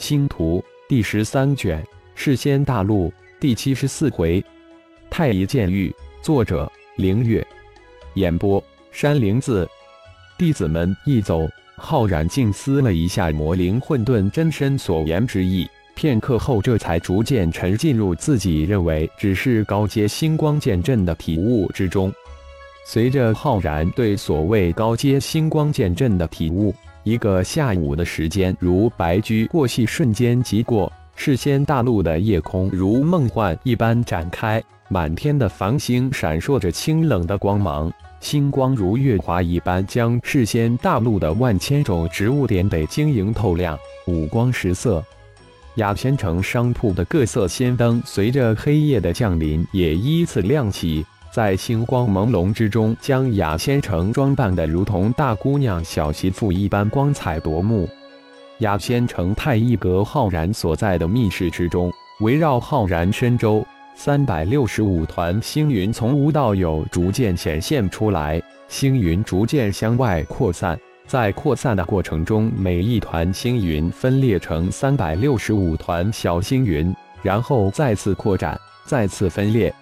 星图第十三卷，世仙大陆第七十四回，太乙剑狱。作者：凌月。演播：山灵子。弟子们一走，浩然静思了一下魔灵混沌真身所言之意，片刻后，这才逐渐沉进入自己认为只是高阶星光剑阵的体悟之中。随着浩然对所谓高阶星光剑阵的体悟。一个下午的时间如白驹过隙，瞬间即过。世仙大陆的夜空如梦幻一般展开，满天的繁星闪烁着清冷的光芒，星光如月华一般，将事先大陆的万千种植物点得晶莹透亮，五光十色。雅仙城商铺的各色仙灯，随着黑夜的降临，也依次亮起。在星光朦胧之中，将雅仙城装扮的如同大姑娘、小媳妇一般光彩夺目。雅仙城太一阁浩然所在的密室之中，围绕浩然身周三百六十五团星云从无到有逐渐显现出来，星云逐渐向外扩散，在扩散的过程中，每一团星云分裂成三百六十五团小星云，然后再次扩展，再次分裂。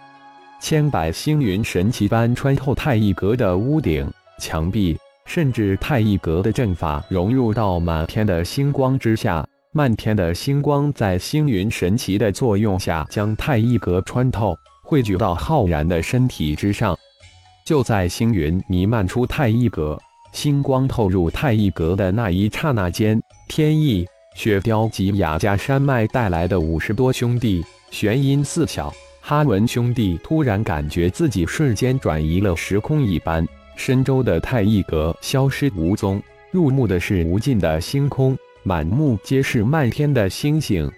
千百星云神奇般穿透太一阁的屋顶、墙壁，甚至太一阁的阵法，融入到满天的星光之下。漫天的星光在星云神奇的作用下，将太一阁穿透，汇聚到浩然的身体之上。就在星云弥漫出太一阁，星光透入太一阁的那一刹那间，天意、雪雕及雅加山脉带来的五十多兄弟，玄阴四小。哈文兄弟突然感觉自己瞬间转移了时空一般，深州的太一阁消失无踪，入目的是无尽的星空，满目皆是漫天的星星。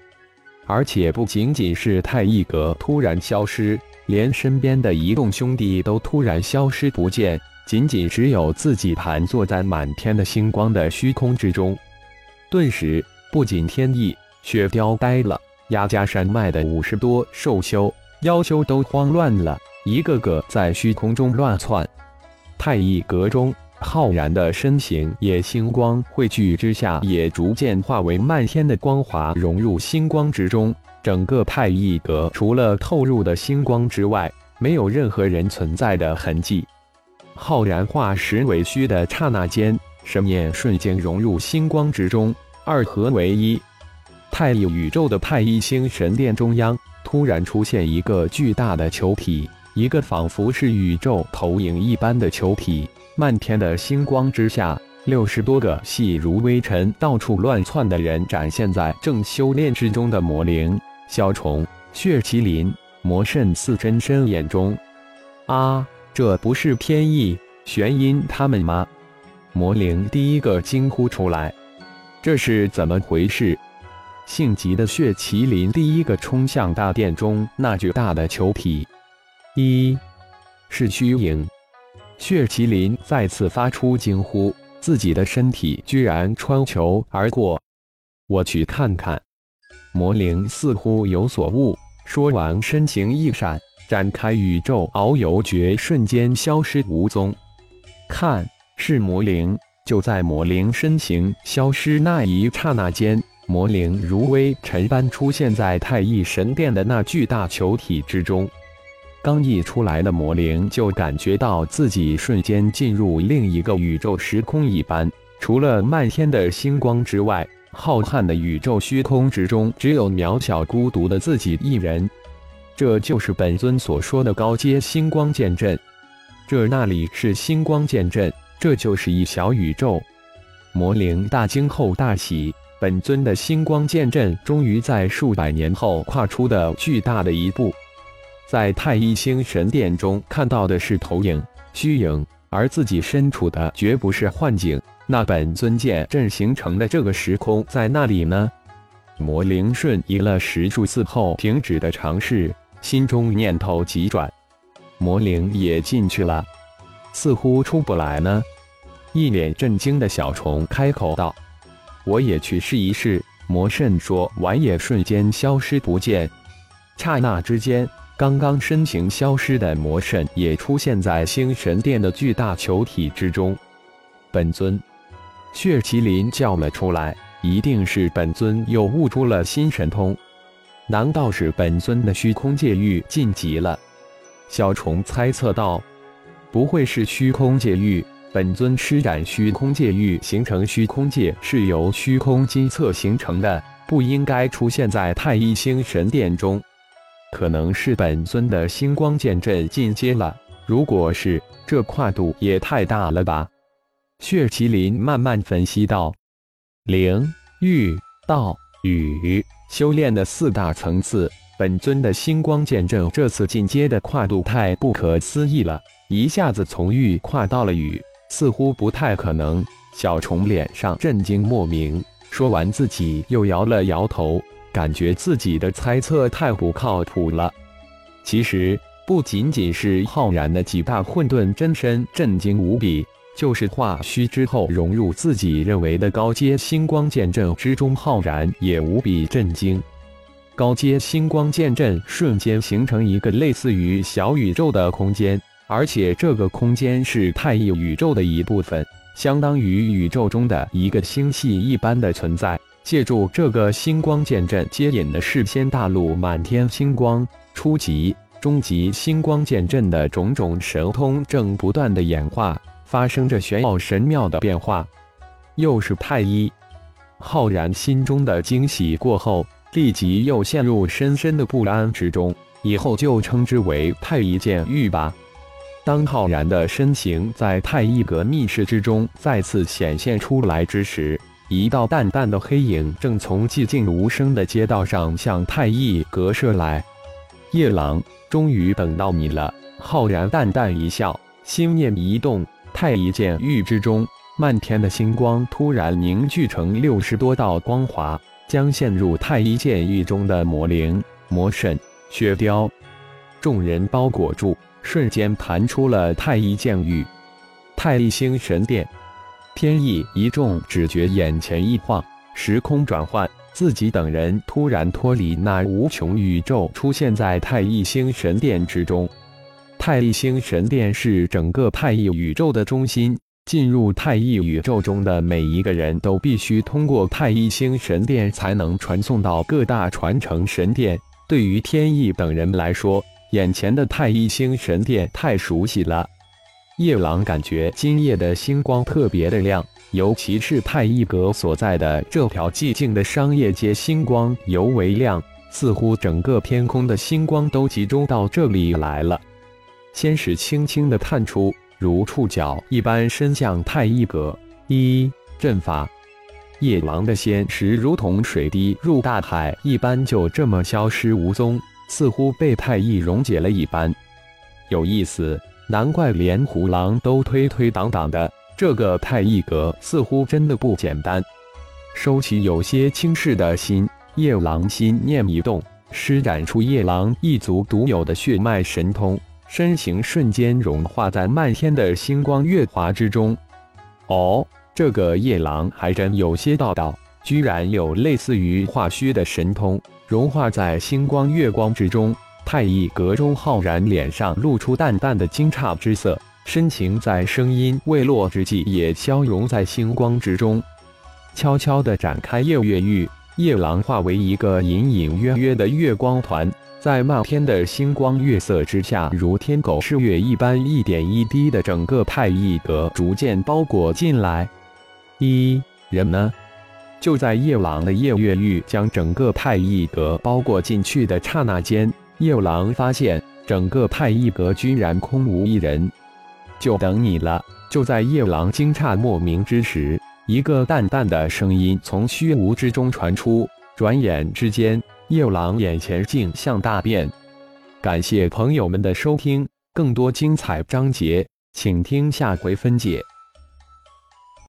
而且不仅仅是太一阁突然消失，连身边的移动兄弟都突然消失不见，仅仅只有自己盘坐在满天的星光的虚空之中。顿时，不仅天意、雪雕呆了，压家山脉的五十多兽修。妖修都慌乱了，一个个在虚空中乱窜。太乙阁中，浩然的身形也星光汇聚之下，也逐渐化为漫天的光华，融入星光之中。整个太乙阁除了透入的星光之外，没有任何人存在的痕迹。浩然化实为虚的刹那间，神念瞬间融入星光之中，二合为一。太乙宇宙的太一星神殿中央。突然出现一个巨大的球体，一个仿佛是宇宙投影一般的球体。漫天的星光之下，六十多个细如微尘、到处乱窜的人展现在正修炼之中的魔灵、小虫、血麒麟、魔圣四真身眼中。啊，这不是天意、玄阴他们吗？魔灵第一个惊呼出来：“这是怎么回事？”性急的血麒麟第一个冲向大殿中那巨大的球体，一是虚影。血麒麟再次发出惊呼，自己的身体居然穿球而过。我去看看。魔灵似乎有所悟，说完身形一闪，展开宇宙遨游诀，瞬间消失无踪。看，是魔灵。就在魔灵身形消失那一刹那间。魔灵如微尘般出现在太乙神殿的那巨大球体之中，刚一出来的魔灵就感觉到自己瞬间进入另一个宇宙时空一般，除了漫天的星光之外，浩瀚的宇宙虚空之中只有渺小孤独的自己一人。这就是本尊所说的高阶星光剑阵。这那里是星光剑阵，这就是一小宇宙。魔灵大惊后大喜。本尊的星光剑阵终于在数百年后跨出的巨大的一步，在太一星神殿中看到的是投影、虚影，而自己身处的绝不是幻境。那本尊剑阵形成的这个时空在那里呢？魔灵瞬移了十数次后停止的尝试，心中念头急转，魔灵也进去了，似乎出不来呢。一脸震惊的小虫开口道。我也去试一试。魔圣说完，也瞬间消失不见。刹那之间，刚刚身形消失的魔圣也出现在星神殿的巨大球体之中。本尊，血麒麟叫了出来，一定是本尊又悟出了新神通。难道是本尊的虚空界域晋级了？小虫猜测道：“不会是虚空界域？本尊施展虚空界域形成虚空界是由虚空金册形成的，不应该出现在太一星神殿中。可能是本尊的星光剑阵进阶了。如果是，这跨度也太大了吧？”血麒麟慢慢分析道：“灵、玉、道、雨。”修炼的四大层次，本尊的星光剑阵这次进阶的跨度太不可思议了，一下子从玉跨到了雨，似乎不太可能。小虫脸上震惊莫名，说完自己又摇了摇头，感觉自己的猜测太不靠谱了。其实不仅仅是浩然的几大混沌真身震惊无比。就是化虚之后融入自己认为的高阶星光剑阵之中，浩然也无比震惊。高阶星光剑阵瞬间形成一个类似于小宇宙的空间，而且这个空间是太一宇宙的一部分，相当于宇宙中的一个星系一般的存在。借助这个星光剑阵接引的世仙大陆满天星光，初级、中级星光剑阵的种种神通正不断的演化。发生着玄奥神妙的变化，又是太一。浩然心中的惊喜过后，立即又陷入深深的不安之中。以后就称之为太一剑域吧。当浩然的身形在太一阁密室之中再次显现出来之时，一道淡淡的黑影正从寂静无声的街道上向太一阁射来。夜郎，终于等到你了。浩然淡淡一笑，心念一动。太一剑域之中，漫天的星光突然凝聚成六十多道光华，将陷入太一剑域中的魔灵、魔神、血雕众人包裹住，瞬间弹出了太一剑域。太一星神殿，天意一众只觉眼前一晃，时空转换，自己等人突然脱离那无穷宇宙，出现在太一星神殿之中。太一星神殿是整个太一宇宙的中心，进入太一宇宙中的每一个人都必须通过太一星神殿才能传送到各大传承神殿。对于天意等人来说，眼前的太一星神殿太熟悉了。夜郎感觉今夜的星光特别的亮，尤其是太一阁所在的这条寂静的商业街，星光尤为亮，似乎整个天空的星光都集中到这里来了。先是轻轻的探出，如触角一般伸向太一阁。一阵法，夜郎的仙石如同水滴入大海一般，就这么消失无踪，似乎被太一溶解了一般。有意思，难怪连虎狼都推推挡挡的。这个太一阁似乎真的不简单。收起有些轻视的心，夜郎心念一动，施展出夜郎一族独有的血脉神通。身形瞬间融化在漫天的星光月华之中。哦，这个夜郎还真有些道道，居然有类似于化虚的神通，融化在星光月光之中。太乙阁中，浩然脸上露出淡淡的惊诧之色，深情在声音未落之际也消融在星光之中。悄悄地展开夜月域，夜郎化为一个隐隐约约的月光团。在漫天的星光月色之下，如天狗噬月一般，一点一滴的整个太乙阁逐渐包裹进来。一人呢？就在夜郎的夜月玉将整个太一阁包裹进去的刹那间，夜郎发现整个太一阁居然空无一人。就等你了！就在夜郎惊诧莫名之时，一个淡淡的声音从虚无之中传出。转眼之间。夜郎眼前景象大变，感谢朋友们的收听，更多精彩章节，请听下回分解。